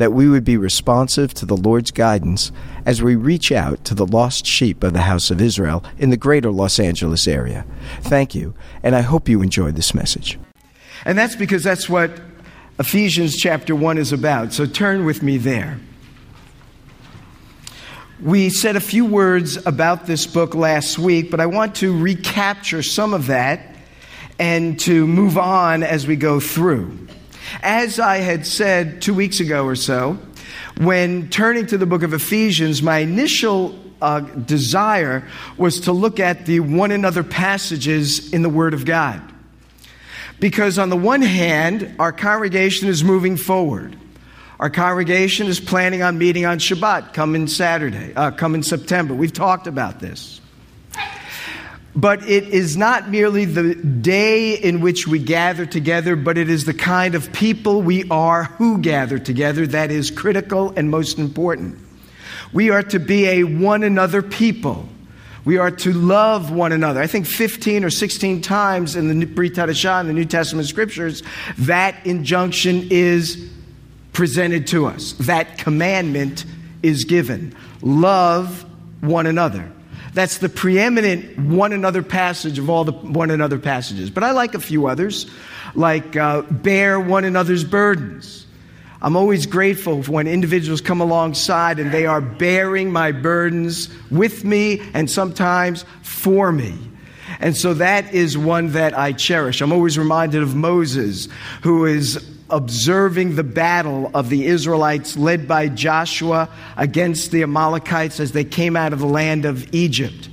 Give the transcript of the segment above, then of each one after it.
that we would be responsive to the Lord's guidance as we reach out to the lost sheep of the house of Israel in the greater Los Angeles area. Thank you, and I hope you enjoyed this message. And that's because that's what Ephesians chapter 1 is about. So turn with me there. We said a few words about this book last week, but I want to recapture some of that and to move on as we go through. As I had said two weeks ago or so, when turning to the book of Ephesians, my initial uh, desire was to look at the one another passages in the Word of God. Because, on the one hand, our congregation is moving forward. Our congregation is planning on meeting on Shabbat coming Saturday, uh, coming September. We've talked about this. But it is not merely the day in which we gather together, but it is the kind of people we are who gather together that is critical and most important. We are to be a one another people. We are to love one another. I think 15 or 16 times in the Brit Hadashah, in the New Testament scriptures, that injunction is presented to us. That commandment is given. Love one another. That's the preeminent one another passage of all the one another passages. But I like a few others, like uh, bear one another's burdens. I'm always grateful when individuals come alongside and they are bearing my burdens with me and sometimes for me. And so that is one that I cherish. I'm always reminded of Moses, who is observing the battle of the Israelites led by Joshua against the Amalekites as they came out of the land of Egypt.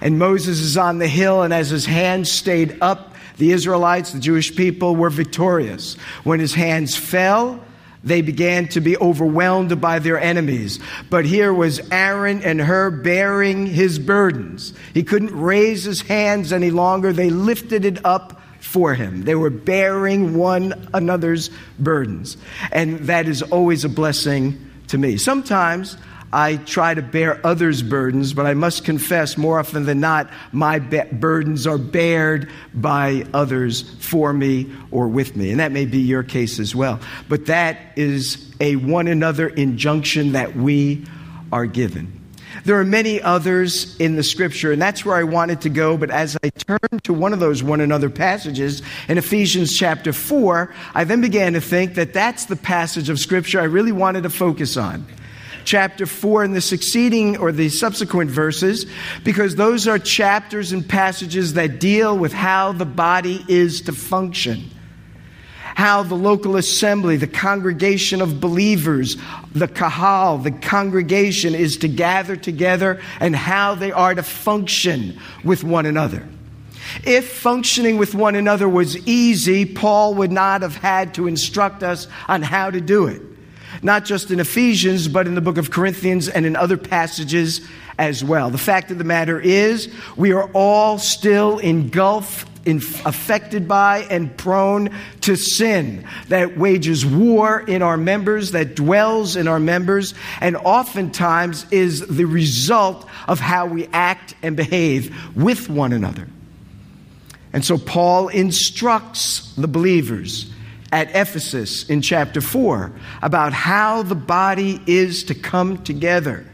And Moses is on the hill, and as his hands stayed up, the Israelites, the Jewish people, were victorious. When his hands fell, they began to be overwhelmed by their enemies. But here was Aaron and Hur bearing his burdens. He couldn't raise his hands any longer. They lifted it up for him. They were bearing one another's burdens. And that is always a blessing to me. Sometimes I try to bear others' burdens, but I must confess, more often than not, my burdens are bared by others for me or with me. And that may be your case as well. But that is a one another injunction that we are given. There are many others in the scripture, and that's where I wanted to go. But as I turned to one of those one another passages in Ephesians chapter 4, I then began to think that that's the passage of scripture I really wanted to focus on. Chapter 4 and the succeeding or the subsequent verses, because those are chapters and passages that deal with how the body is to function how the local assembly, the congregation of believers, the kahal, the congregation is to gather together and how they are to function with one another. If functioning with one another was easy, Paul would not have had to instruct us on how to do it. Not just in Ephesians, but in the book of Corinthians and in other passages as well. The fact of the matter is, we are all still engulfed in, affected by and prone to sin that wages war in our members, that dwells in our members, and oftentimes is the result of how we act and behave with one another. And so Paul instructs the believers at Ephesus in chapter 4 about how the body is to come together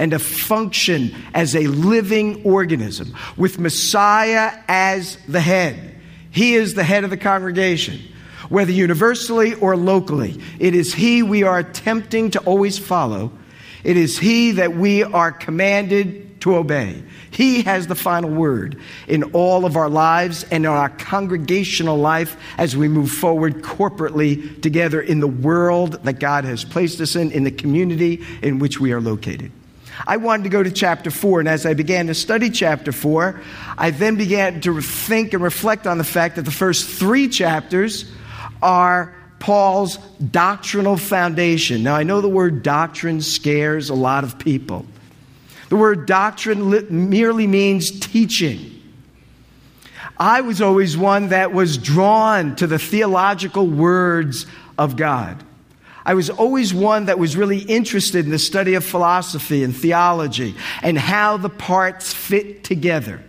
and to function as a living organism with Messiah as the head. He is the head of the congregation. Whether universally or locally, it is He we are attempting to always follow. It is He that we are commanded to obey. He has the final word in all of our lives and in our congregational life as we move forward corporately together in the world that God has placed us in, in the community in which we are located. I wanted to go to chapter 4, and as I began to study chapter 4, I then began to think and reflect on the fact that the first three chapters are Paul's doctrinal foundation. Now, I know the word doctrine scares a lot of people. The word doctrine merely means teaching. I was always one that was drawn to the theological words of God. I was always one that was really interested in the study of philosophy and theology and how the parts fit together.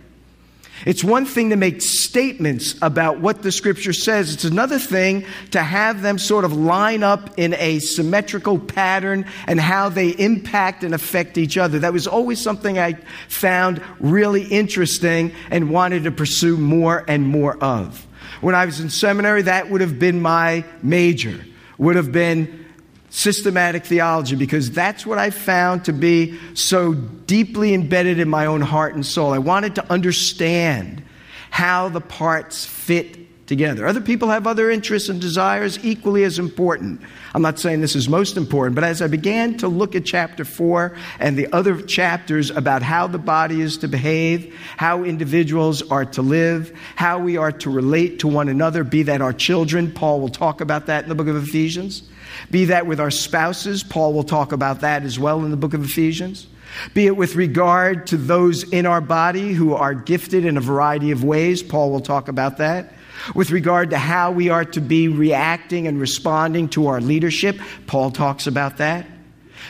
It's one thing to make statements about what the scripture says. It's another thing to have them sort of line up in a symmetrical pattern and how they impact and affect each other. That was always something I found really interesting and wanted to pursue more and more of. When I was in seminary, that would have been my major, would have been systematic theology because that's what I found to be so deeply embedded in my own heart and soul. I wanted to understand how the parts fit together. Other people have other interests and desires equally as important. I'm not saying this is most important, but as I began to look at chapter 4 and the other chapters about how the body is to behave, how individuals are to live, how we are to relate to one another, be that our children, Paul will talk about that in the book of Ephesians be that with our spouses, Paul will talk about that as well in the book of Ephesians. Be it with regard to those in our body who are gifted in a variety of ways, Paul will talk about that. With regard to how we are to be reacting and responding to our leadership, Paul talks about that.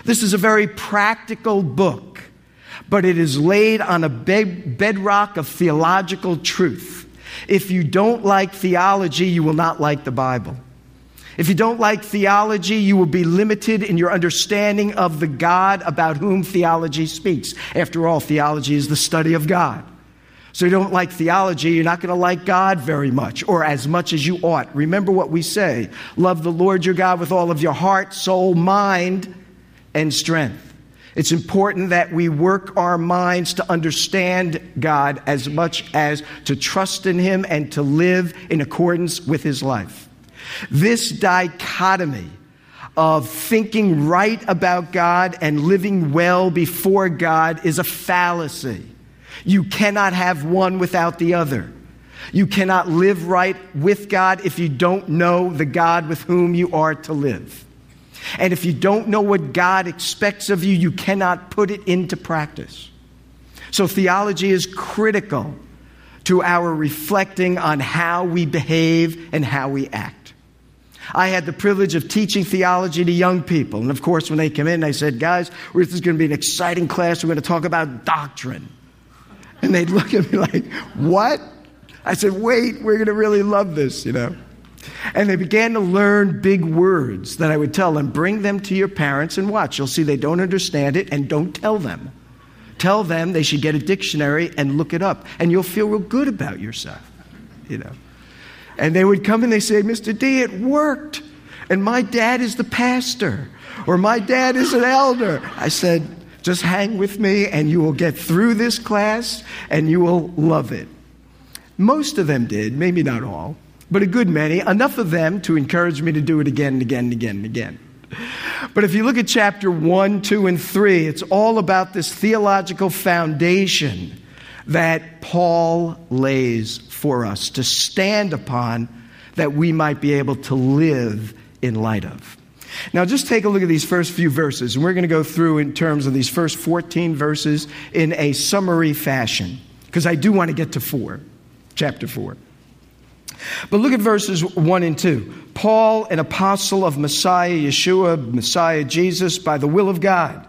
This is a very practical book, but it is laid on a bedrock of theological truth. If you don't like theology, you will not like the Bible. If you don't like theology, you will be limited in your understanding of the God about whom theology speaks. After all, theology is the study of God. So you don't like theology, you're not going to like God very much, or as much as you ought. Remember what we say love the Lord your God with all of your heart, soul, mind, and strength. It's important that we work our minds to understand God as much as to trust in Him and to live in accordance with His life. This dichotomy of thinking right about God and living well before God is a fallacy. You cannot have one without the other. You cannot live right with God if you don't know the God with whom you are to live. And if you don't know what God expects of you, you cannot put it into practice. So, theology is critical to our reflecting on how we behave and how we act. I had the privilege of teaching theology to young people. And of course, when they come in, I said, guys, this is going to be an exciting class. We're going to talk about doctrine. And they'd look at me like, what? I said, wait, we're going to really love this, you know. And they began to learn big words that I would tell them bring them to your parents and watch. You'll see they don't understand it and don't tell them. Tell them they should get a dictionary and look it up, and you'll feel real good about yourself, you know. And they would come and they say, Mr. D, it worked. And my dad is the pastor, or my dad is an elder. I said, just hang with me and you will get through this class and you will love it. Most of them did, maybe not all, but a good many, enough of them to encourage me to do it again and again and again and again. But if you look at chapter 1, 2, and 3, it's all about this theological foundation that Paul lays for us to stand upon that we might be able to live in light of. Now, just take a look at these first few verses, and we're going to go through in terms of these first 14 verses in a summary fashion, because I do want to get to 4, chapter 4. But look at verses 1 and 2. Paul, an apostle of Messiah Yeshua, Messiah Jesus, by the will of God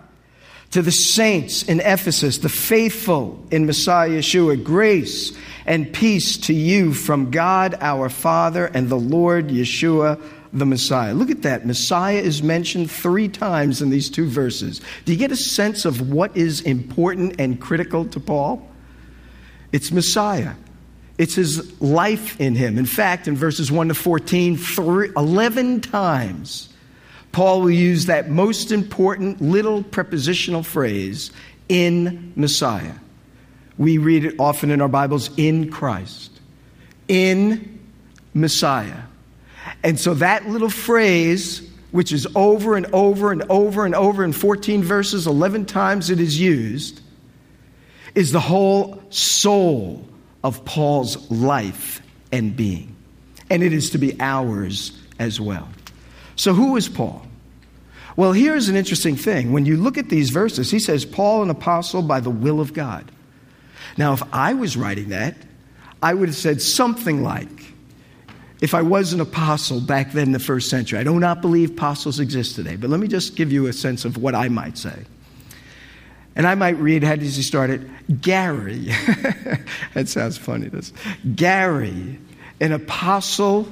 to the saints in Ephesus, the faithful in Messiah Yeshua, grace and peace to you from God our Father and the Lord Yeshua the Messiah. Look at that. Messiah is mentioned three times in these two verses. Do you get a sense of what is important and critical to Paul? It's Messiah. It's his life in him. In fact, in verses 1 to 14, three, 11 times Paul will use that most important little prepositional phrase in Messiah. We read it often in our Bibles in Christ, in Messiah. And so that little phrase, which is over and over and over and over in 14 verses, 11 times it is used, is the whole soul of Paul's life and being. And it is to be ours as well. So, who is Paul? Well, here's an interesting thing. When you look at these verses, he says, Paul, an apostle by the will of God. Now, if I was writing that, I would have said something like, if I was an apostle back then in the first century, I do not believe apostles exist today, but let me just give you a sense of what I might say. And I might read, how does he start it? Gary. that sounds funny, this. Gary, an apostle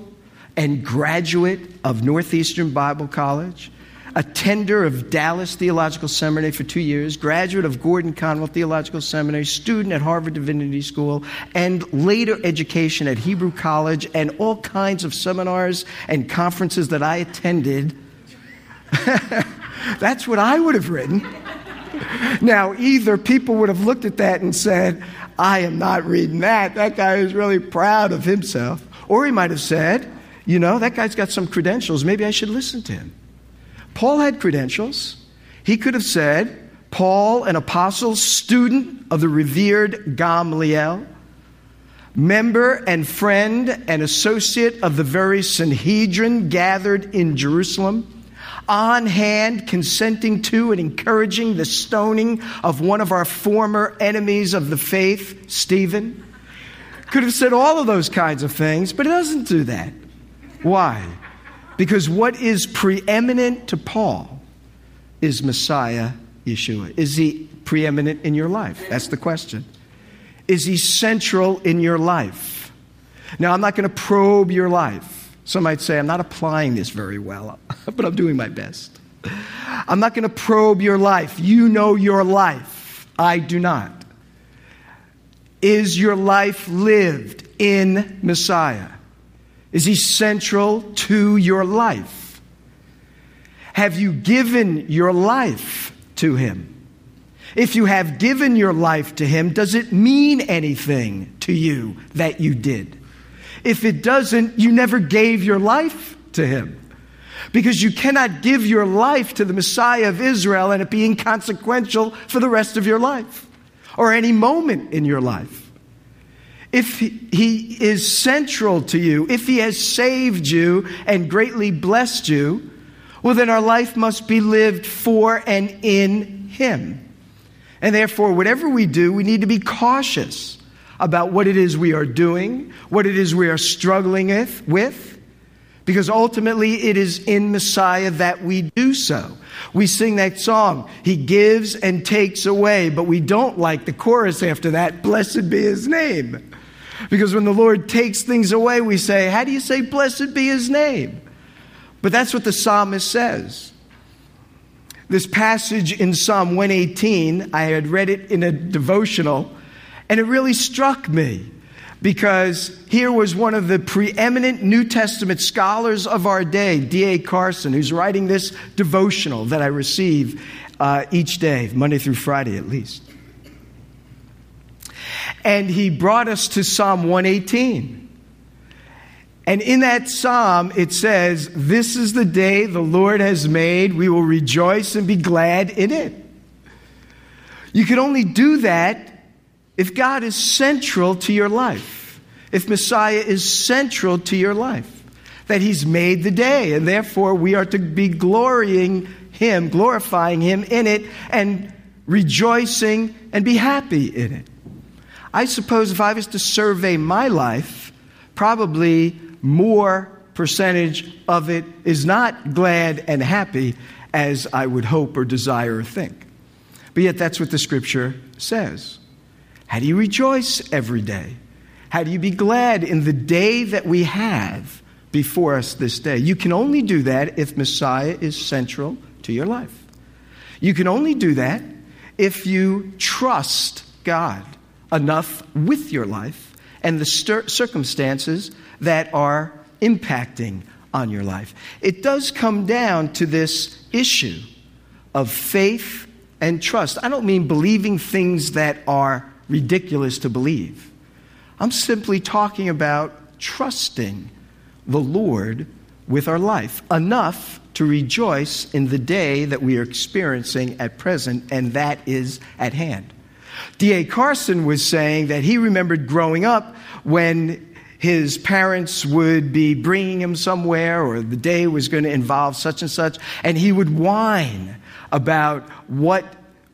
and graduate of Northeastern Bible College, attender of Dallas Theological Seminary for two years, graduate of Gordon Conwell Theological Seminary, student at Harvard Divinity School, and later education at Hebrew College, and all kinds of seminars and conferences that I attended. That's what I would have written. Now, either people would have looked at that and said, I am not reading that. That guy is really proud of himself. Or he might have said, you know, that guy's got some credentials. Maybe I should listen to him. Paul had credentials. He could have said, Paul, an apostle, student of the revered Gamaliel, member and friend and associate of the very Sanhedrin gathered in Jerusalem, on hand consenting to and encouraging the stoning of one of our former enemies of the faith, Stephen. Could have said all of those kinds of things, but it doesn't do that. Why? Because what is preeminent to Paul is Messiah Yeshua. Is he preeminent in your life? That's the question. Is he central in your life? Now, I'm not going to probe your life. Some might say, I'm not applying this very well, but I'm doing my best. I'm not going to probe your life. You know your life. I do not. Is your life lived in Messiah? Is he central to your life? Have you given your life to him? If you have given your life to him, does it mean anything to you that you did? If it doesn't, you never gave your life to him. Because you cannot give your life to the Messiah of Israel and it be inconsequential for the rest of your life or any moment in your life if he is central to you, if he has saved you and greatly blessed you, well, then our life must be lived for and in him. And therefore, whatever we do, we need to be cautious about what it is we are doing, what it is we are struggling with, because ultimately it is in Messiah that we do so. We sing that song, He gives and takes away, but we don't like the chorus after that, Blessed be His name. Because when the Lord takes things away, we say, How do you say, Blessed be his name? But that's what the psalmist says. This passage in Psalm 118, I had read it in a devotional, and it really struck me because here was one of the preeminent New Testament scholars of our day, D.A. Carson, who's writing this devotional that I receive uh, each day, Monday through Friday at least. And he brought us to Psalm 118. And in that psalm, it says, This is the day the Lord has made. We will rejoice and be glad in it. You can only do that if God is central to your life, if Messiah is central to your life, that He's made the day, and therefore we are to be glorying Him, glorifying Him in it, and rejoicing and be happy in it. I suppose if I was to survey my life, probably more percentage of it is not glad and happy as I would hope or desire or think. But yet, that's what the scripture says. How do you rejoice every day? How do you be glad in the day that we have before us this day? You can only do that if Messiah is central to your life. You can only do that if you trust God enough with your life and the circumstances that are impacting on your life. It does come down to this issue of faith and trust. I don't mean believing things that are ridiculous to believe. I'm simply talking about trusting the Lord with our life enough to rejoice in the day that we are experiencing at present, and that is at hand. D.A. Carson was saying that he remembered growing up when his parents would be bringing him somewhere or the day was going to involve such and such, and he would whine about what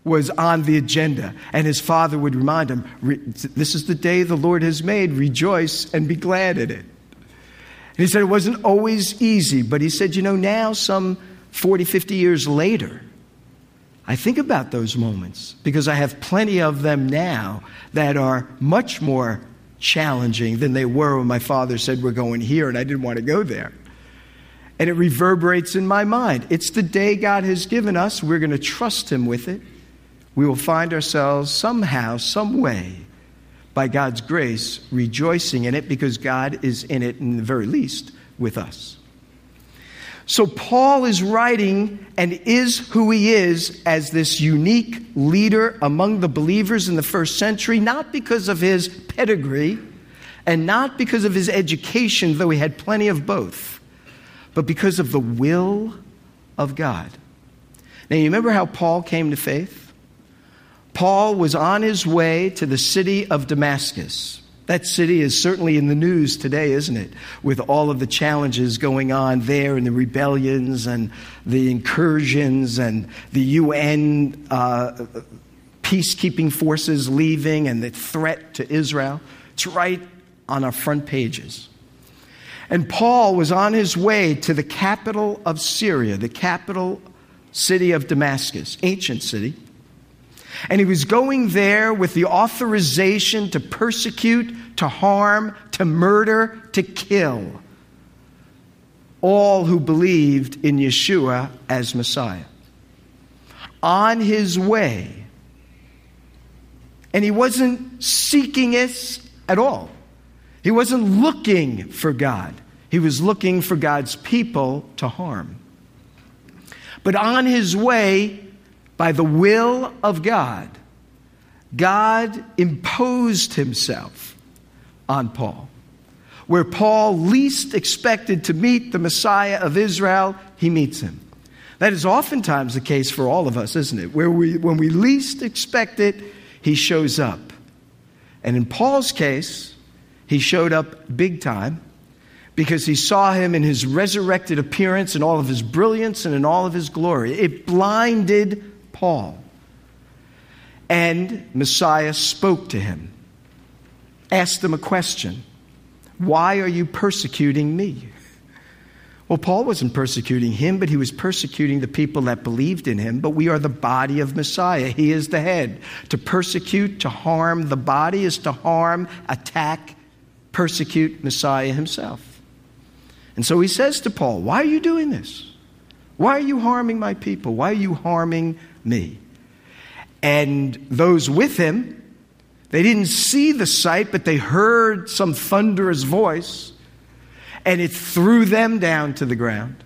was on the agenda. And his father would remind him, This is the day the Lord has made, rejoice and be glad in it. And he said it wasn't always easy, but he said, You know, now, some 40, 50 years later, I think about those moments because I have plenty of them now that are much more challenging than they were when my father said, We're going here, and I didn't want to go there. And it reverberates in my mind. It's the day God has given us. We're going to trust Him with it. We will find ourselves somehow, some way, by God's grace, rejoicing in it because God is in it, in the very least, with us. So, Paul is writing and is who he is as this unique leader among the believers in the first century, not because of his pedigree and not because of his education, though he had plenty of both, but because of the will of God. Now, you remember how Paul came to faith? Paul was on his way to the city of Damascus. That city is certainly in the news today, isn't it? With all of the challenges going on there and the rebellions and the incursions and the UN uh, peacekeeping forces leaving and the threat to Israel. It's right on our front pages. And Paul was on his way to the capital of Syria, the capital city of Damascus, ancient city. And he was going there with the authorization to persecute, to harm, to murder, to kill all who believed in Yeshua as Messiah. On his way. And he wasn't seeking it at all. He wasn't looking for God. He was looking for God's people to harm. But on his way, by the will of God, God imposed himself on Paul. Where Paul least expected to meet the Messiah of Israel, he meets him. That is oftentimes the case for all of us, isn't it? Where we, when we least expect it, he shows up. And in Paul's case, he showed up big time because he saw him in his resurrected appearance and all of his brilliance and in all of his glory. It blinded Paul. And Messiah spoke to him, asked him a question Why are you persecuting me? Well, Paul wasn't persecuting him, but he was persecuting the people that believed in him. But we are the body of Messiah. He is the head. To persecute, to harm the body is to harm, attack, persecute Messiah himself. And so he says to Paul, Why are you doing this? Why are you harming my people? Why are you harming me. And those with him, they didn't see the sight, but they heard some thunderous voice, and it threw them down to the ground.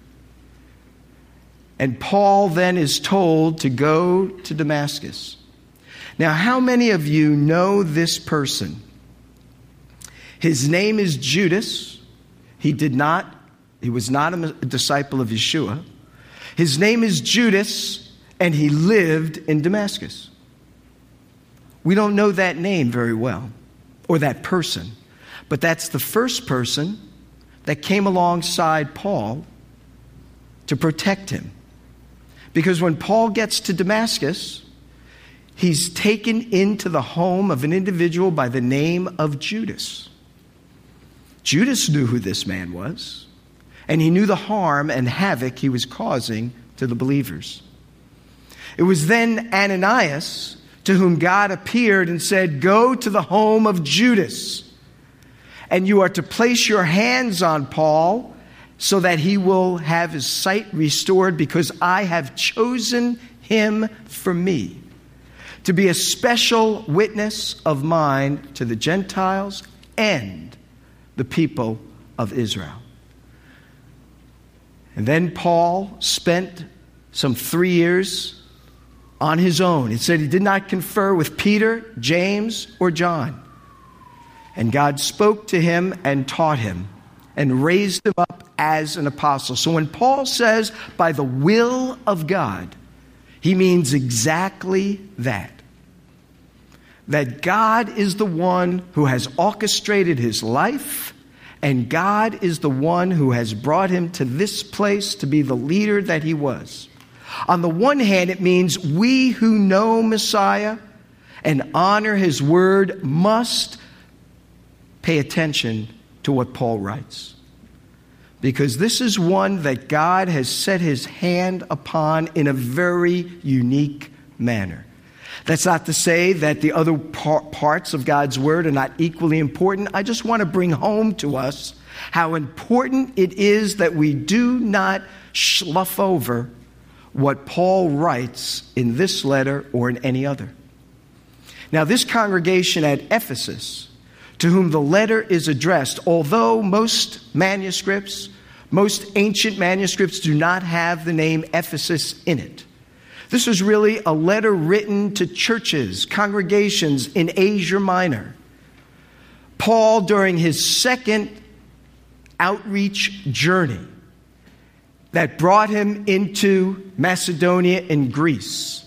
And Paul then is told to go to Damascus. Now, how many of you know this person? His name is Judas. He did not, he was not a disciple of Yeshua. His name is Judas and he lived in Damascus. We don't know that name very well, or that person, but that's the first person that came alongside Paul to protect him. Because when Paul gets to Damascus, he's taken into the home of an individual by the name of Judas. Judas knew who this man was, and he knew the harm and havoc he was causing to the believers. It was then Ananias to whom God appeared and said, Go to the home of Judas, and you are to place your hands on Paul so that he will have his sight restored, because I have chosen him for me to be a special witness of mine to the Gentiles and the people of Israel. And then Paul spent some three years on his own. It said he did not confer with Peter, James, or John. And God spoke to him and taught him and raised him up as an apostle. So when Paul says, by the will of God, he means exactly that. That God is the one who has orchestrated his life, and God is the one who has brought him to this place to be the leader that he was. On the one hand, it means we who know Messiah and honor his word must pay attention to what Paul writes. Because this is one that God has set his hand upon in a very unique manner. That's not to say that the other par- parts of God's word are not equally important. I just want to bring home to us how important it is that we do not slough over what Paul writes in this letter or in any other. Now, this congregation at Ephesus, to whom the letter is addressed, although most manuscripts, most ancient manuscripts do not have the name Ephesus in it. This was really a letter written to churches, congregations in Asia Minor. Paul, during his second outreach journey, that brought him into Macedonia and Greece.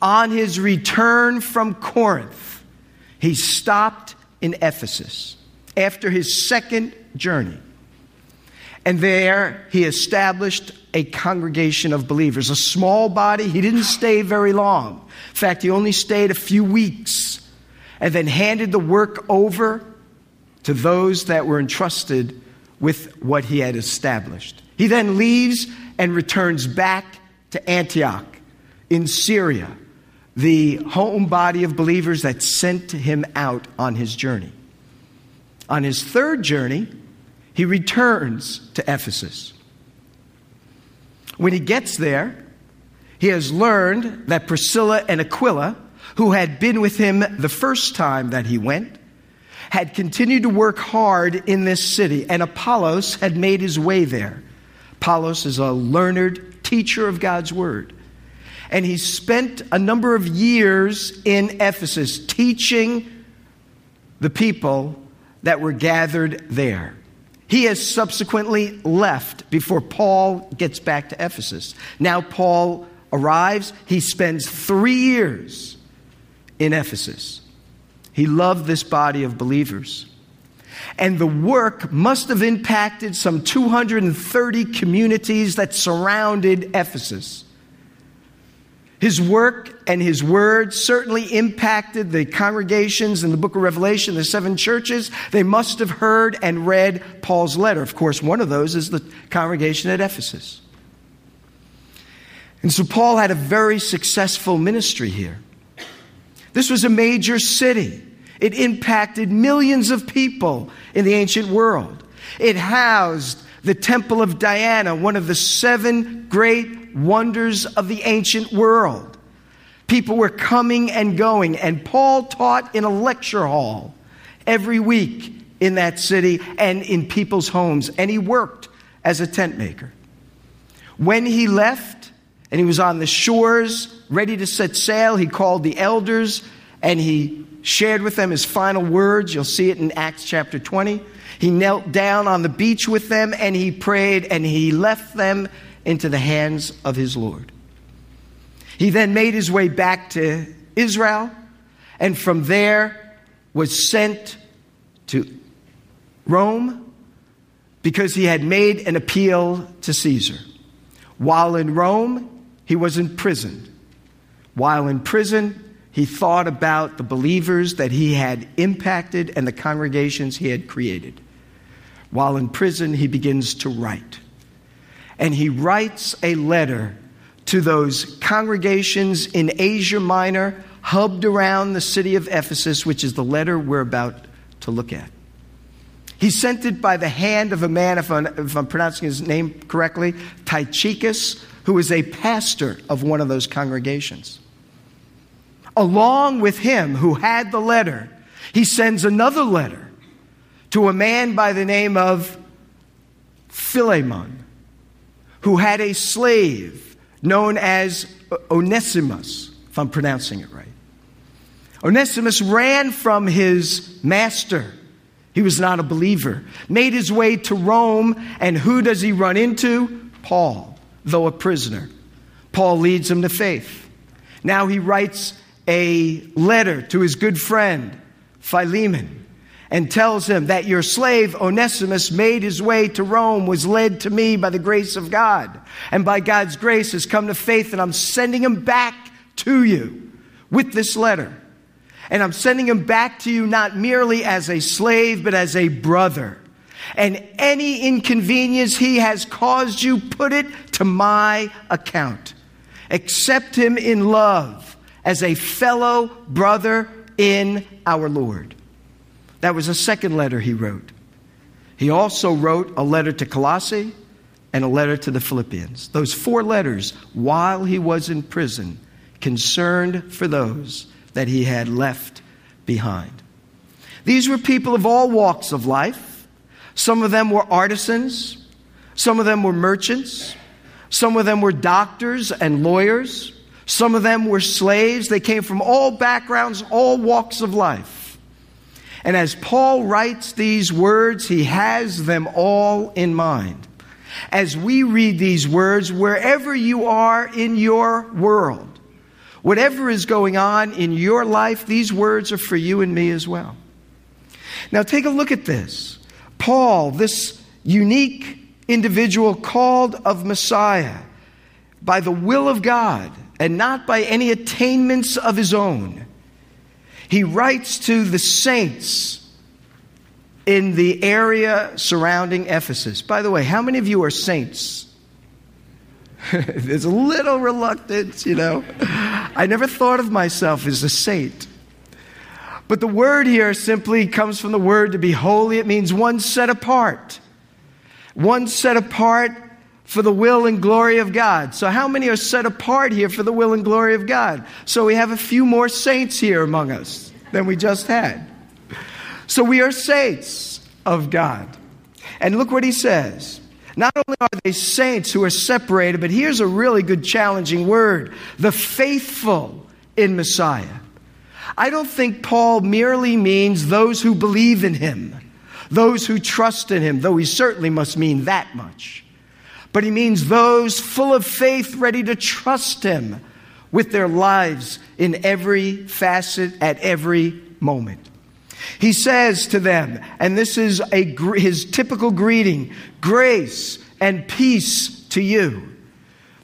On his return from Corinth, he stopped in Ephesus after his second journey. And there he established a congregation of believers, a small body. He didn't stay very long. In fact, he only stayed a few weeks and then handed the work over to those that were entrusted with what he had established. He then leaves and returns back to Antioch in Syria, the home body of believers that sent him out on his journey. On his third journey, he returns to Ephesus. When he gets there, he has learned that Priscilla and Aquila, who had been with him the first time that he went, had continued to work hard in this city, and Apollos had made his way there. Apollos is a learned teacher of God's word. And he spent a number of years in Ephesus teaching the people that were gathered there. He has subsequently left before Paul gets back to Ephesus. Now, Paul arrives. He spends three years in Ephesus. He loved this body of believers. And the work must have impacted some 230 communities that surrounded Ephesus. His work and his word certainly impacted the congregations in the book of Revelation, the seven churches. They must have heard and read Paul's letter. Of course, one of those is the congregation at Ephesus. And so Paul had a very successful ministry here. This was a major city. It impacted millions of people in the ancient world. It housed the Temple of Diana, one of the seven great wonders of the ancient world. People were coming and going, and Paul taught in a lecture hall every week in that city and in people's homes, and he worked as a tent maker. When he left and he was on the shores ready to set sail, he called the elders and he shared with them his final words. You'll see it in Acts chapter 20. He knelt down on the beach with them and he prayed and he left them into the hands of his Lord. He then made his way back to Israel and from there was sent to Rome because he had made an appeal to Caesar. While in Rome, he was imprisoned. While in prison, he thought about the believers that he had impacted and the congregations he had created. While in prison, he begins to write. And he writes a letter to those congregations in Asia Minor, hubbed around the city of Ephesus, which is the letter we're about to look at. He sent it by the hand of a man, if I'm, if I'm pronouncing his name correctly, Tychicus, who was a pastor of one of those congregations along with him who had the letter, he sends another letter to a man by the name of Philemon, who had a slave known as Onesimus, if I'm pronouncing it right. Onesimus ran from his master. He was not a believer. Made his way to Rome, and who does he run into? Paul, though a prisoner. Paul leads him to faith. Now he writes a letter to his good friend, Philemon, and tells him that your slave Onesimus made his way to Rome, was led to me by the grace of God, and by God's grace has come to faith, and I'm sending him back to you with this letter. And I'm sending him back to you not merely as a slave, but as a brother. And any inconvenience he has caused you, put it to my account. Accept him in love as a fellow brother in our Lord. That was a second letter he wrote. He also wrote a letter to Colossae and a letter to the Philippians. Those four letters, while he was in prison, concerned for those that he had left behind. These were people of all walks of life. Some of them were artisans, some of them were merchants, some of them were doctors and lawyers, some of them were slaves. They came from all backgrounds, all walks of life. And as Paul writes these words, he has them all in mind. As we read these words, wherever you are in your world, Whatever is going on in your life, these words are for you and me as well. Now, take a look at this. Paul, this unique individual called of Messiah by the will of God and not by any attainments of his own, he writes to the saints in the area surrounding Ephesus. By the way, how many of you are saints? There's a little reluctance, you know. I never thought of myself as a saint. But the word here simply comes from the word to be holy. It means one set apart. One set apart for the will and glory of God. So, how many are set apart here for the will and glory of God? So, we have a few more saints here among us than we just had. So, we are saints of God. And look what he says not only are they saints who are separated, but here's a really good challenging word the faithful in Messiah. I don't think Paul merely means those who believe in him, those who trust in him, though he certainly must mean that much. But he means those full of faith, ready to trust him with their lives in every facet at every moment. He says to them, and this is a, his typical greeting grace and peace to you.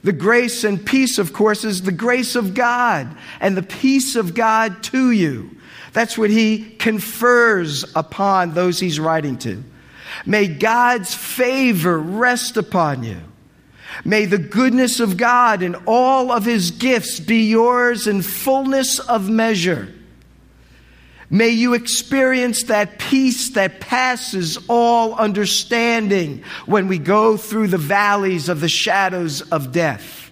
The grace and peace, of course, is the grace of God and the peace of God to you. That's what he confers upon those he's writing to. May God's favor rest upon you. May the goodness of God and all of his gifts be yours in fullness of measure May you experience that peace that passes all understanding when we go through the valleys of the shadows of death.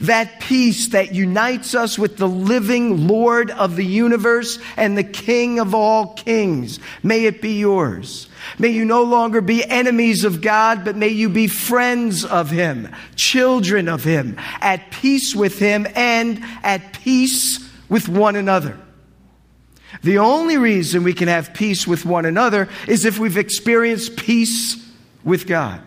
That peace that unites us with the living Lord of the universe and the King of all kings. May it be yours. May you no longer be enemies of God, but may you be friends of Him, children of Him, at peace with Him and at peace with one another. The only reason we can have peace with one another is if we've experienced peace with God.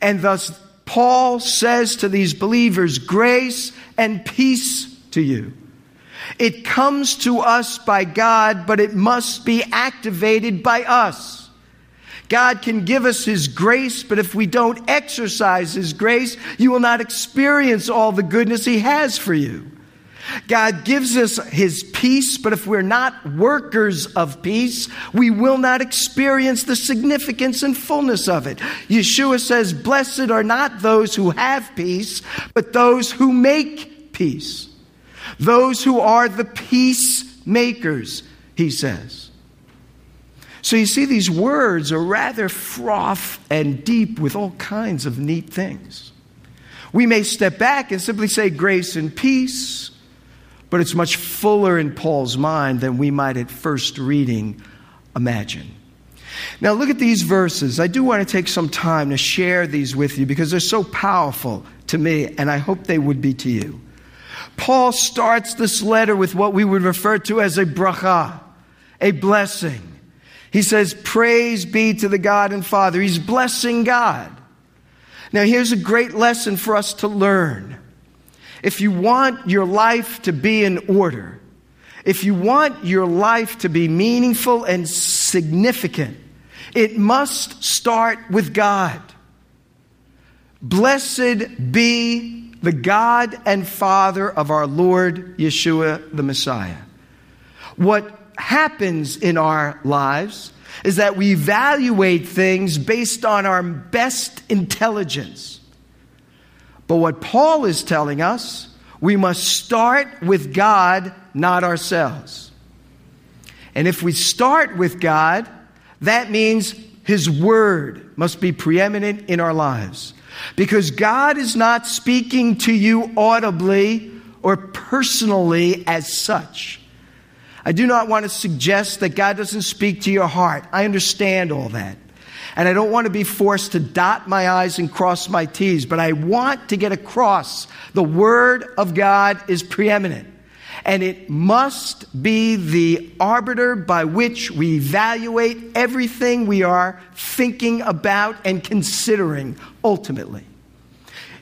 And thus, Paul says to these believers, grace and peace to you. It comes to us by God, but it must be activated by us. God can give us His grace, but if we don't exercise His grace, you will not experience all the goodness He has for you. God gives us his peace, but if we're not workers of peace, we will not experience the significance and fullness of it. Yeshua says, Blessed are not those who have peace, but those who make peace. Those who are the peacemakers, he says. So you see, these words are rather froth and deep with all kinds of neat things. We may step back and simply say grace and peace but it's much fuller in Paul's mind than we might at first reading imagine. Now, look at these verses. I do want to take some time to share these with you because they're so powerful to me, and I hope they would be to you. Paul starts this letter with what we would refer to as a bracha, a blessing. He says, Praise be to the God and Father. He's blessing God. Now, here's a great lesson for us to learn. If you want your life to be in order, if you want your life to be meaningful and significant, it must start with God. Blessed be the God and Father of our Lord Yeshua the Messiah. What happens in our lives is that we evaluate things based on our best intelligence. But what Paul is telling us, we must start with God, not ourselves. And if we start with God, that means His Word must be preeminent in our lives. Because God is not speaking to you audibly or personally as such. I do not want to suggest that God doesn't speak to your heart. I understand all that. And I don't want to be forced to dot my I's and cross my T's, but I want to get across the Word of God is preeminent. And it must be the arbiter by which we evaluate everything we are thinking about and considering ultimately.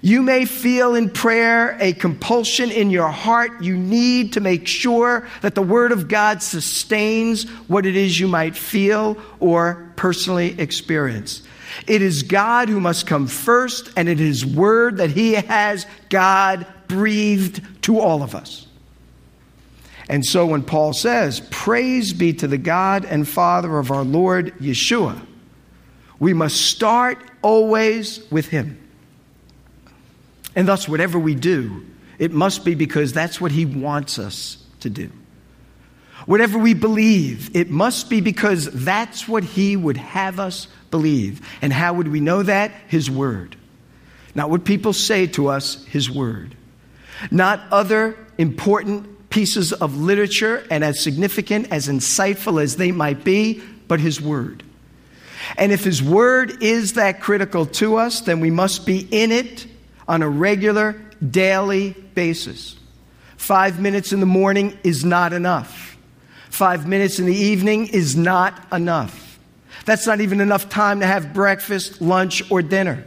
You may feel in prayer a compulsion in your heart. You need to make sure that the Word of God sustains what it is you might feel or personally experience. It is God who must come first, and it is Word that He has God breathed to all of us. And so when Paul says, Praise be to the God and Father of our Lord Yeshua, we must start always with Him. And thus, whatever we do, it must be because that's what He wants us to do. Whatever we believe, it must be because that's what He would have us believe. And how would we know that? His Word. Not what people say to us, His Word. Not other important pieces of literature and as significant, as insightful as they might be, but His Word. And if His Word is that critical to us, then we must be in it on a regular, daily basis. Five minutes in the morning is not enough. Five minutes in the evening is not enough. That's not even enough time to have breakfast, lunch, or dinner.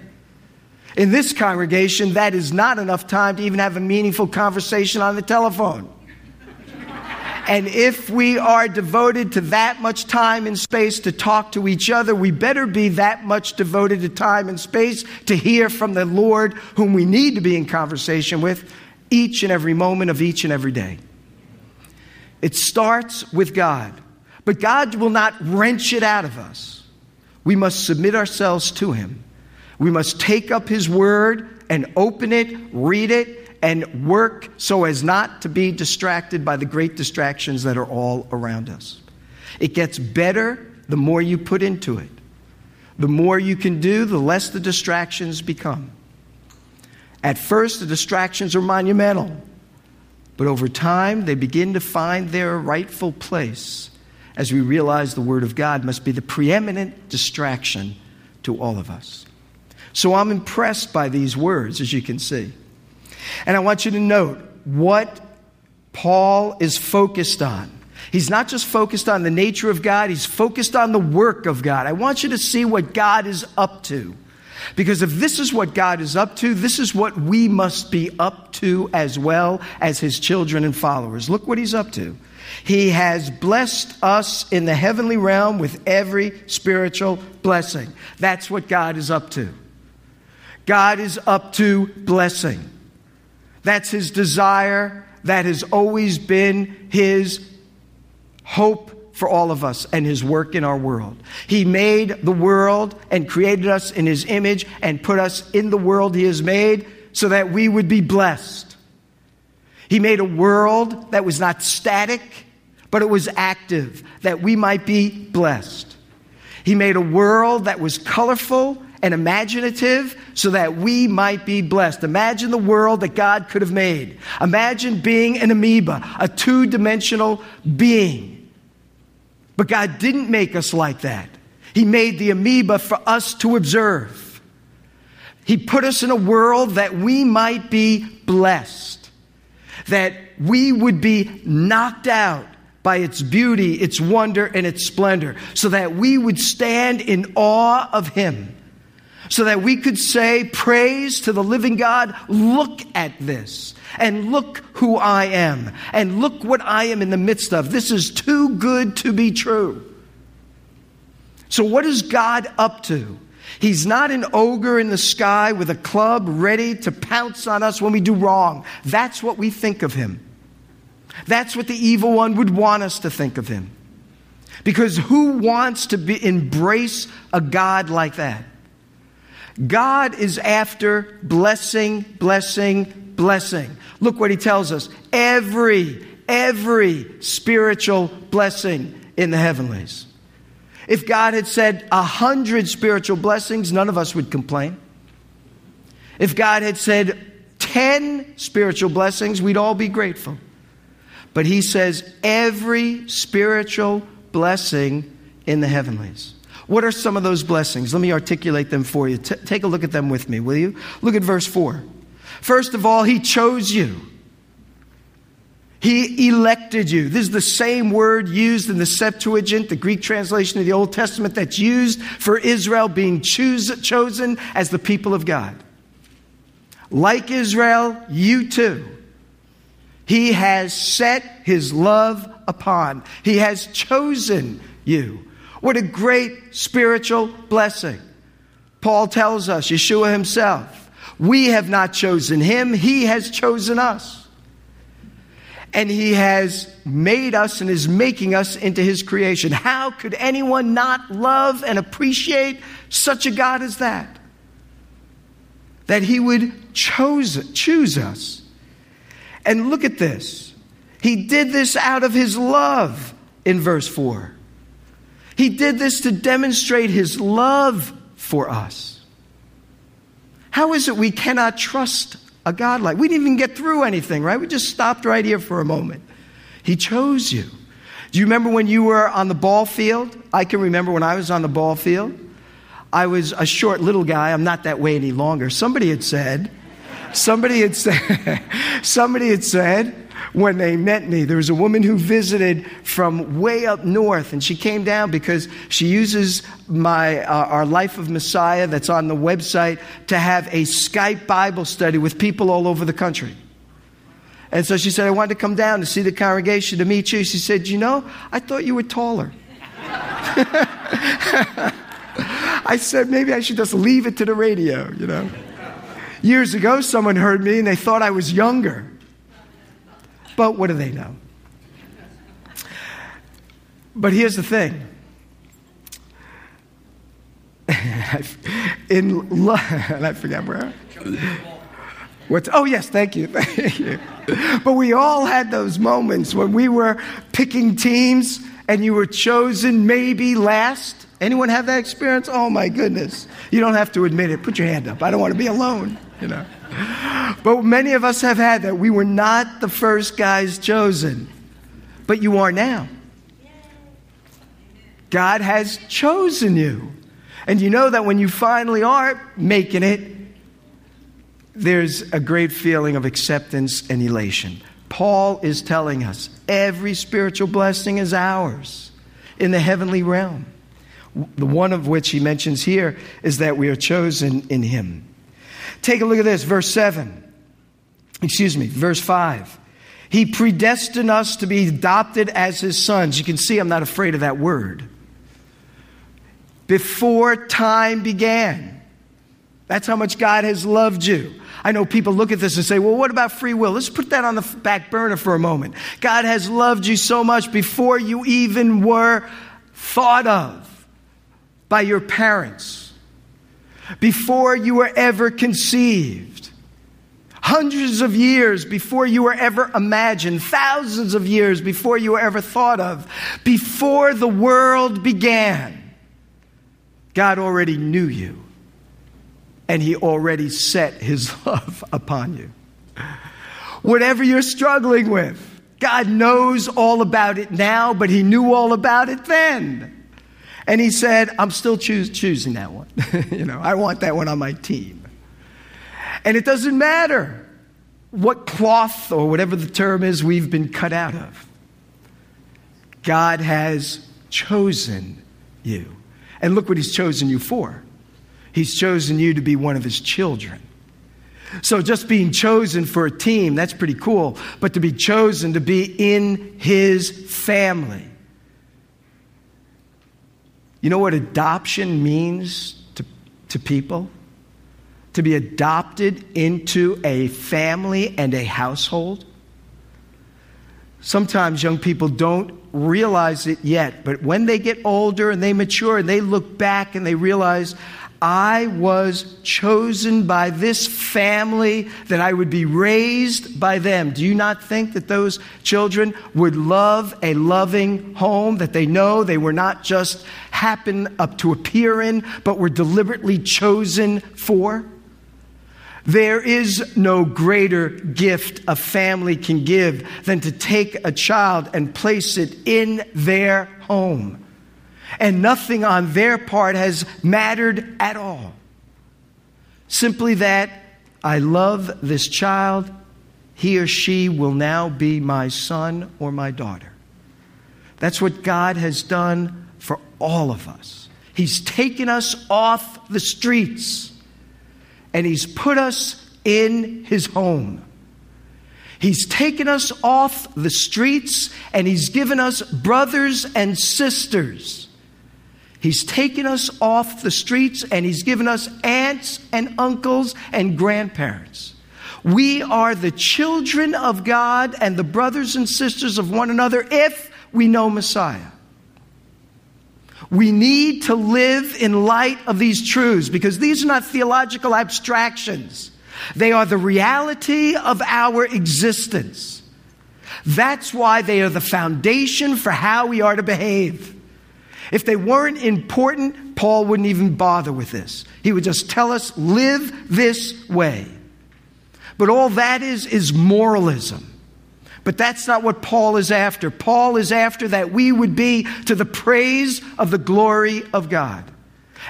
In this congregation, that is not enough time to even have a meaningful conversation on the telephone. And if we are devoted to that much time and space to talk to each other, we better be that much devoted to time and space to hear from the Lord, whom we need to be in conversation with each and every moment of each and every day. It starts with God, but God will not wrench it out of us. We must submit ourselves to Him. We must take up His Word and open it, read it, and work so as not to be distracted by the great distractions that are all around us. It gets better the more you put into it. The more you can do, the less the distractions become. At first, the distractions are monumental, but over time, they begin to find their rightful place as we realize the Word of God must be the preeminent distraction to all of us. So I'm impressed by these words, as you can see. And I want you to note what Paul is focused on. He's not just focused on the nature of God, he's focused on the work of God. I want you to see what God is up to. Because if this is what God is up to, this is what we must be up to as well as his children and followers. Look what he's up to. He has blessed us in the heavenly realm with every spiritual blessing. That's what God is up to. God is up to blessing. That's his desire. That has always been his hope for all of us and his work in our world. He made the world and created us in his image and put us in the world he has made so that we would be blessed. He made a world that was not static, but it was active, that we might be blessed. He made a world that was colorful and imaginative so that we might be blessed. Imagine the world that God could have made. Imagine being an amoeba, a two dimensional being. But God didn't make us like that. He made the amoeba for us to observe. He put us in a world that we might be blessed. that we would be knocked out by its beauty, its wonder, and its splendor, so that we would stand in awe of Him, so that we could say, Praise to the living God, look at this, and look who I am, and look what I am in the midst of. This is too good to be true. So, what is God up to? He's not an ogre in the sky with a club ready to pounce on us when we do wrong. That's what we think of him. That's what the evil one would want us to think of him. Because who wants to be, embrace a God like that? God is after blessing, blessing, blessing. Look what he tells us. Every, every spiritual blessing in the heavenlies. If God had said a hundred spiritual blessings, none of us would complain. If God had said 10 spiritual blessings, we'd all be grateful. But he says every spiritual blessing in the heavenlies. What are some of those blessings? Let me articulate them for you. T- take a look at them with me, will you? Look at verse 4. First of all, he chose you. He elected you. This is the same word used in the Septuagint, the Greek translation of the Old Testament, that's used for Israel being choose, chosen as the people of God. Like Israel, you too. He has set his love upon. He has chosen you. What a great spiritual blessing. Paul tells us, Yeshua himself, we have not chosen him, he has chosen us and He has made us and is making us into His creation. How could anyone not love and appreciate such a God as that? That He would chose, choose us. And look at this. He did this out of His love in verse 4. He did this to demonstrate His love for us. How is it we cannot trust a God like. We didn't even get through anything, right? We just stopped right here for a moment. He chose you. Do you remember when you were on the ball field? I can remember when I was on the ball field. I was a short little guy. I'm not that way any longer. Somebody had said, somebody had said, somebody had said, when they met me. There was a woman who visited from way up north, and she came down because she uses my, uh, our Life of Messiah that's on the website to have a Skype Bible study with people all over the country. And so she said, I wanted to come down to see the congregation to meet you. She said, You know, I thought you were taller. I said, maybe I should just leave it to the radio, you know. Years ago, someone heard me and they thought I was younger. But what do they know? But here's the thing. in love, and I forget where. What? Oh yes, thank you, thank you. But we all had those moments when we were picking teams, and you were chosen maybe last. Anyone have that experience? Oh my goodness! You don't have to admit it. Put your hand up. I don't want to be alone. You know. But many of us have had that. We were not the first guys chosen, but you are now. God has chosen you. And you know that when you finally are making it, there's a great feeling of acceptance and elation. Paul is telling us every spiritual blessing is ours in the heavenly realm. The one of which he mentions here is that we are chosen in him. Take a look at this, verse 7. Excuse me, verse 5. He predestined us to be adopted as his sons. You can see I'm not afraid of that word. Before time began. That's how much God has loved you. I know people look at this and say, well, what about free will? Let's put that on the back burner for a moment. God has loved you so much before you even were thought of by your parents, before you were ever conceived hundreds of years before you were ever imagined, thousands of years before you were ever thought of, before the world began. God already knew you, and He already set His love upon you. Whatever you're struggling with, God knows all about it now, but He knew all about it then. And He said, I'm still choos- choosing that one. you know, I want that one on my team. And it doesn't matter what cloth or whatever the term is we've been cut out of. God has chosen you. And look what He's chosen you for. He's chosen you to be one of His children. So just being chosen for a team, that's pretty cool. But to be chosen to be in His family. You know what adoption means to, to people? To be adopted into a family and a household? Sometimes young people don't realize it yet, but when they get older and they mature and they look back and they realize, I was chosen by this family that I would be raised by them. Do you not think that those children would love a loving home that they know they were not just happen up to appear in, but were deliberately chosen for? There is no greater gift a family can give than to take a child and place it in their home. And nothing on their part has mattered at all. Simply that I love this child, he or she will now be my son or my daughter. That's what God has done for all of us. He's taken us off the streets and He's put us in His home. He's taken us off the streets and He's given us brothers and sisters. He's taken us off the streets and He's given us aunts and uncles and grandparents. We are the children of God and the brothers and sisters of one another if we know Messiah. We need to live in light of these truths because these are not theological abstractions. They are the reality of our existence. That's why they are the foundation for how we are to behave. If they weren't important, Paul wouldn't even bother with this. He would just tell us, live this way. But all that is, is moralism. But that's not what Paul is after. Paul is after that we would be to the praise of the glory of God.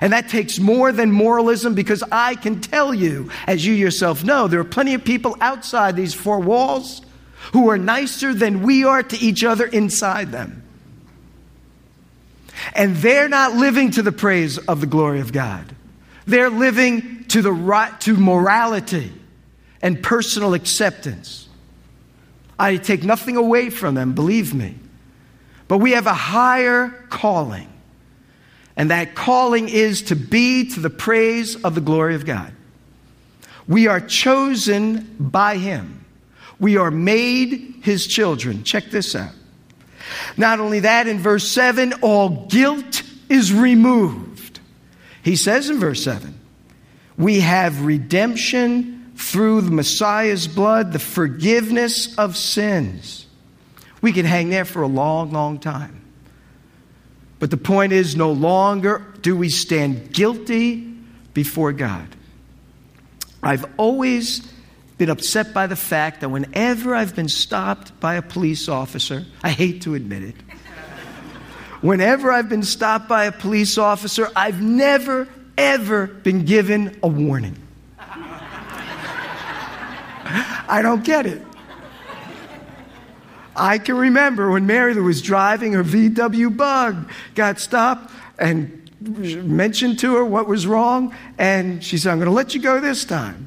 And that takes more than moralism because I can tell you, as you yourself know, there are plenty of people outside these four walls who are nicer than we are to each other inside them. And they're not living to the praise of the glory of God. They're living to the right to morality and personal acceptance. I take nothing away from them, believe me. But we have a higher calling. And that calling is to be to the praise of the glory of God. We are chosen by Him. We are made His children. Check this out. Not only that, in verse 7, all guilt is removed. He says in verse 7, we have redemption through the Messiah's blood, the forgiveness of sins. We could hang there for a long, long time. But the point is, no longer do we stand guilty before God. I've always been upset by the fact that whenever I've been stopped by a police officer, I hate to admit it, whenever I've been stopped by a police officer, I've never, ever been given a warning. I don't get it. I can remember when Mary was driving her VW bug, got stopped and mentioned to her what was wrong, and she said, I'm going to let you go this time.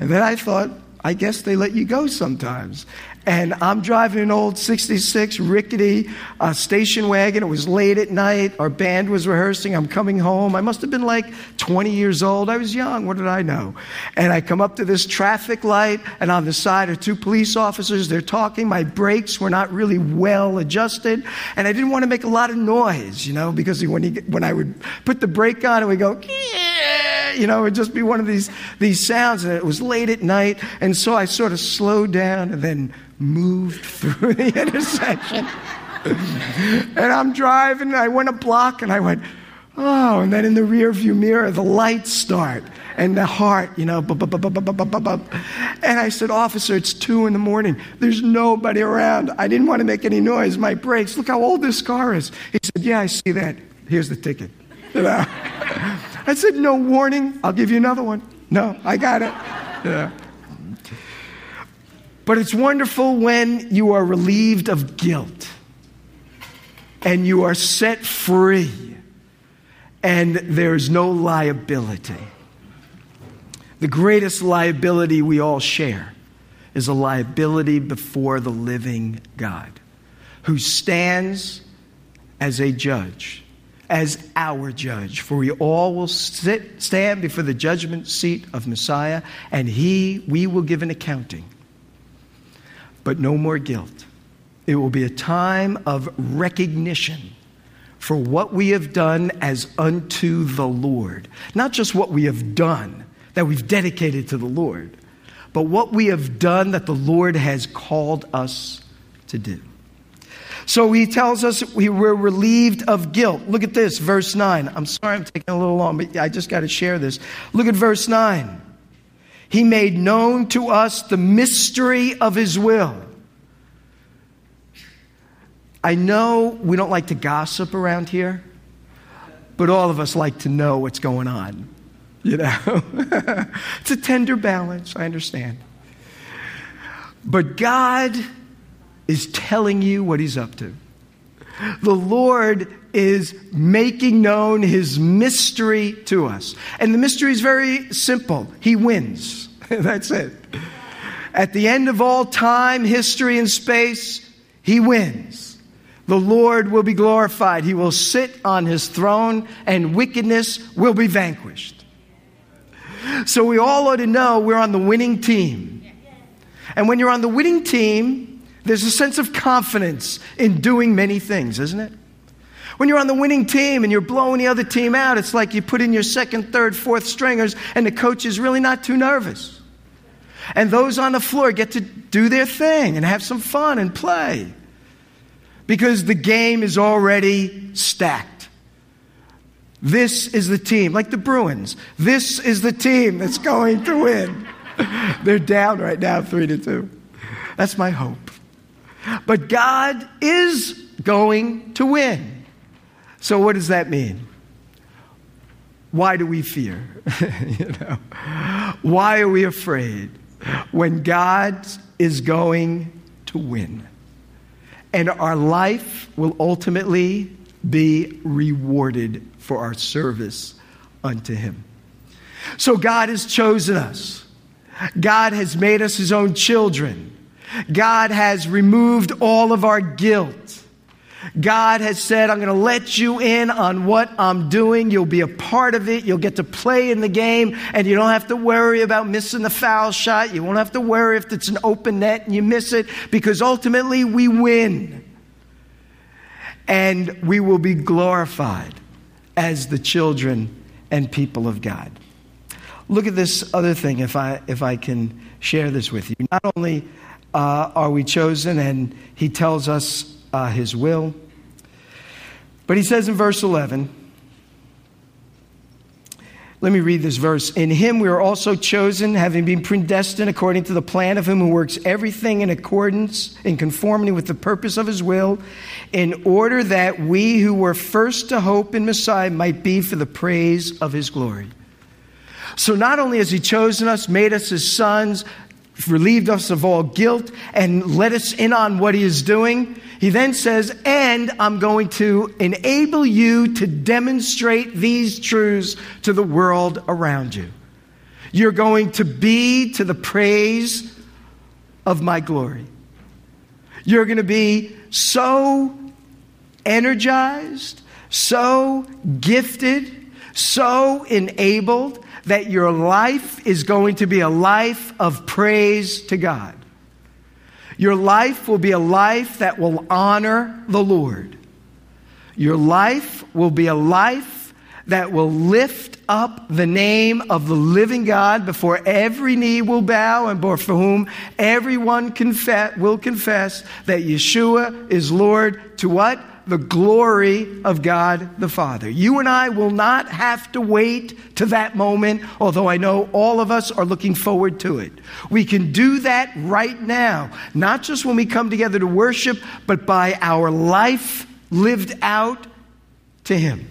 And then I thought, I guess they let you go sometimes and I'm driving an old 66 rickety uh, station wagon. It was late at night. Our band was rehearsing. I'm coming home. I must have been like 20 years old. I was young. What did I know? And I come up to this traffic light, and on the side are two police officers. They're talking. My brakes were not really well adjusted, and I didn't want to make a lot of noise, you know, because when, he, when I would put the brake on, it would go, you know, it would just be one of these, these sounds. And it was late at night, and so I sort of slowed down and then moved through the intersection. and I'm driving, and I went a block, and I went, oh, and then in the rear view mirror, the lights start, and the heart, you know, and I said, Officer, it's two in the morning. There's nobody around. I didn't want to make any noise. My brakes, look how old this car is. He said, Yeah, I see that. Here's the ticket. I said, No warning. I'll give you another one. No, I got it. Yeah. But it's wonderful when you are relieved of guilt and you are set free and there's no liability. The greatest liability we all share is a liability before the living God who stands as a judge, as our judge. For we all will sit, stand before the judgment seat of Messiah, and he, we will give an accounting. But no more guilt. It will be a time of recognition for what we have done as unto the Lord. Not just what we have done that we've dedicated to the Lord, but what we have done that the Lord has called us to do. So he tells us we were relieved of guilt. Look at this, verse 9. I'm sorry I'm taking a little long, but I just got to share this. Look at verse 9. He made known to us the mystery of his will. I know we don't like to gossip around here, but all of us like to know what's going on. You know, it's a tender balance, I understand. But God is telling you what He's up to. The Lord is making known His mystery to us. And the mystery is very simple He wins. That's it. At the end of all time, history, and space, He wins. The Lord will be glorified. He will sit on his throne, and wickedness will be vanquished. So we all ought to know we're on the winning team. And when you're on the winning team, there's a sense of confidence in doing many things, isn't it? When you're on the winning team and you're blowing the other team out, it's like you put in your second, third, fourth stringers, and the coach is really not too nervous. And those on the floor get to do their thing and have some fun and play because the game is already stacked. This is the team, like the Bruins. This is the team that's going to win. They're down right now, three to two. That's my hope. But God is going to win. So, what does that mean? Why do we fear? you know, why are we afraid when God is going to win? and our life will ultimately be rewarded for our service unto Him. So God has chosen us. God has made us His own children. God has removed all of our guilt. God has said, I'm going to let you in on what I'm doing. You'll be a part of it. You'll get to play in the game, and you don't have to worry about missing the foul shot. You won't have to worry if it's an open net and you miss it, because ultimately we win. And we will be glorified as the children and people of God. Look at this other thing, if I, if I can share this with you. Not only uh, are we chosen, and he tells us uh, his will. But he says in verse 11, let me read this verse. In him we are also chosen, having been predestined according to the plan of him who works everything in accordance, in conformity with the purpose of his will, in order that we who were first to hope in Messiah might be for the praise of his glory. So not only has he chosen us, made us his sons, relieved us of all guilt, and let us in on what he is doing, he then says, and I'm going to enable you to demonstrate these truths to the world around you. You're going to be to the praise of my glory. You're going to be so energized, so gifted, so enabled that your life is going to be a life of praise to God. Your life will be a life that will honor the Lord. Your life will be a life that will lift up the name of the living God before every knee will bow and for whom everyone will confess that Yeshua is Lord to what? The glory of God the Father. You and I will not have to wait to that moment, although I know all of us are looking forward to it. We can do that right now, not just when we come together to worship, but by our life lived out to Him.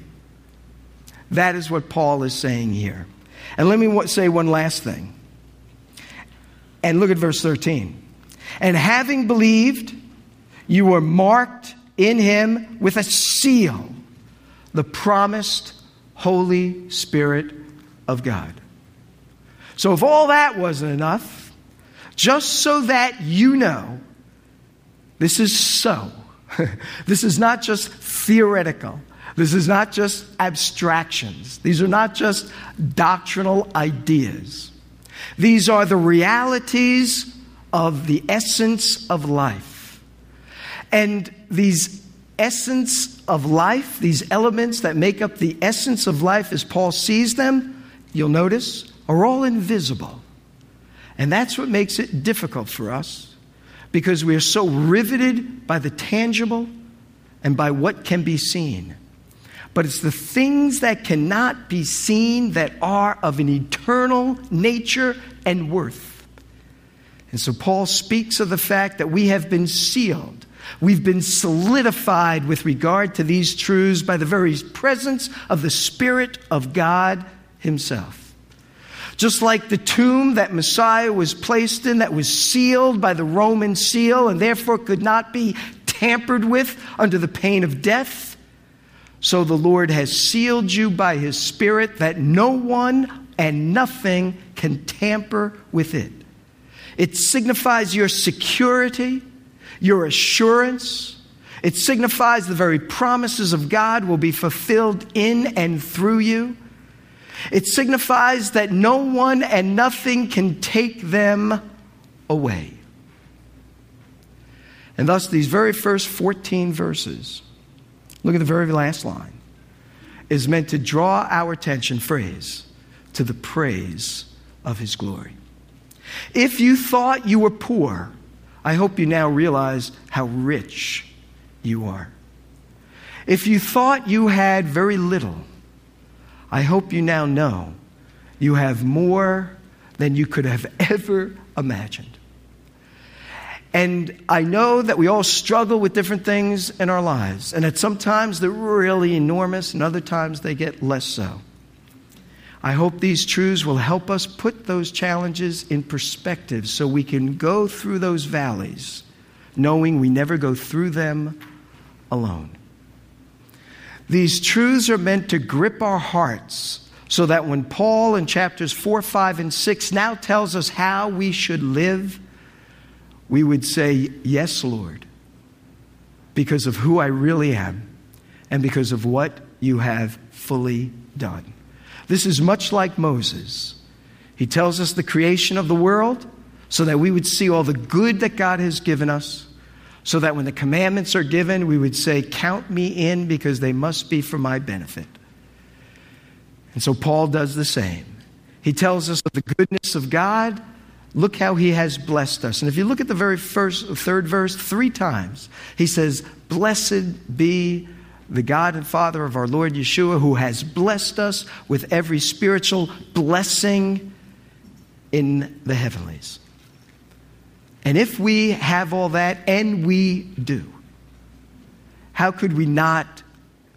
That is what Paul is saying here. And let me say one last thing. And look at verse 13. And having believed, you were marked in him with a seal, the promised Holy Spirit of God. So, if all that wasn't enough, just so that you know, this is so. this is not just theoretical. This is not just abstractions. These are not just doctrinal ideas. These are the realities of the essence of life. And these essence of life, these elements that make up the essence of life as Paul sees them, you'll notice, are all invisible. And that's what makes it difficult for us because we are so riveted by the tangible and by what can be seen. But it's the things that cannot be seen that are of an eternal nature and worth. And so Paul speaks of the fact that we have been sealed. We've been solidified with regard to these truths by the very presence of the Spirit of God Himself. Just like the tomb that Messiah was placed in, that was sealed by the Roman seal and therefore could not be tampered with under the pain of death, so the Lord has sealed you by His Spirit that no one and nothing can tamper with it. It signifies your security, your assurance. It signifies the very promises of God will be fulfilled in and through you. It signifies that no one and nothing can take them away. And thus, these very first 14 verses, look at the very last line, is meant to draw our attention, phrase, to the praise of his glory. If you thought you were poor, I hope you now realize how rich you are. If you thought you had very little, I hope you now know you have more than you could have ever imagined. And I know that we all struggle with different things in our lives, and that sometimes they're really enormous, and other times they get less so. I hope these truths will help us put those challenges in perspective so we can go through those valleys knowing we never go through them alone. These truths are meant to grip our hearts so that when Paul in chapters 4, 5, and 6 now tells us how we should live, we would say, Yes, Lord, because of who I really am and because of what you have fully done. This is much like Moses. He tells us the creation of the world so that we would see all the good that God has given us, so that when the commandments are given, we would say, Count me in because they must be for my benefit. And so Paul does the same. He tells us of the goodness of God. Look how he has blessed us. And if you look at the very first, third verse, three times, he says, Blessed be the God and Father of our Lord Yeshua, who has blessed us with every spiritual blessing in the heavenlies. And if we have all that, and we do, how could we not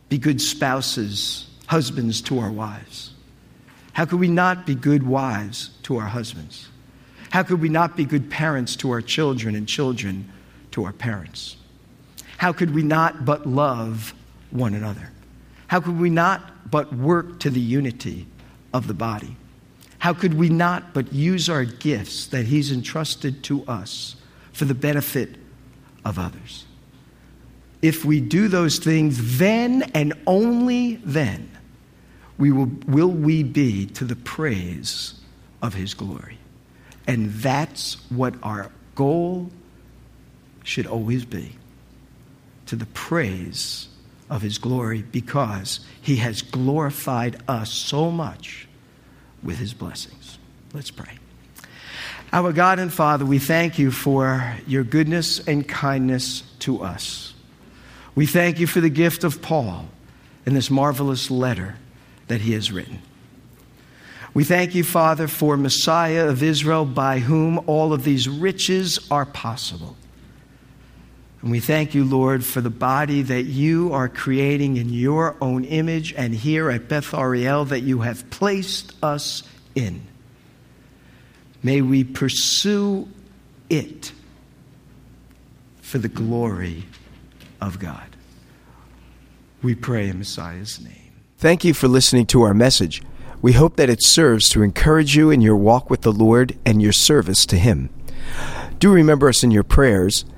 be good spouses, husbands to our wives? How could we not be good wives to our husbands? How could we not be good parents to our children and children to our parents? How could we not but love one another? How could we not but work to the unity of the body? How could we not but use our gifts that He's entrusted to us for the benefit of others? If we do those things, then and only then we will, will we be to the praise of His glory. And that's what our goal should always be to the praise of his glory because he has glorified us so much with his blessings. Let's pray. Our God and Father, we thank you for your goodness and kindness to us. We thank you for the gift of Paul in this marvelous letter that he has written. We thank you, Father, for Messiah of Israel, by whom all of these riches are possible. And we thank you, Lord, for the body that you are creating in your own image and here at Beth Ariel that you have placed us in. May we pursue it for the glory of God. We pray in Messiah's name. Thank you for listening to our message. We hope that it serves to encourage you in your walk with the Lord and your service to Him. Do remember us in your prayers,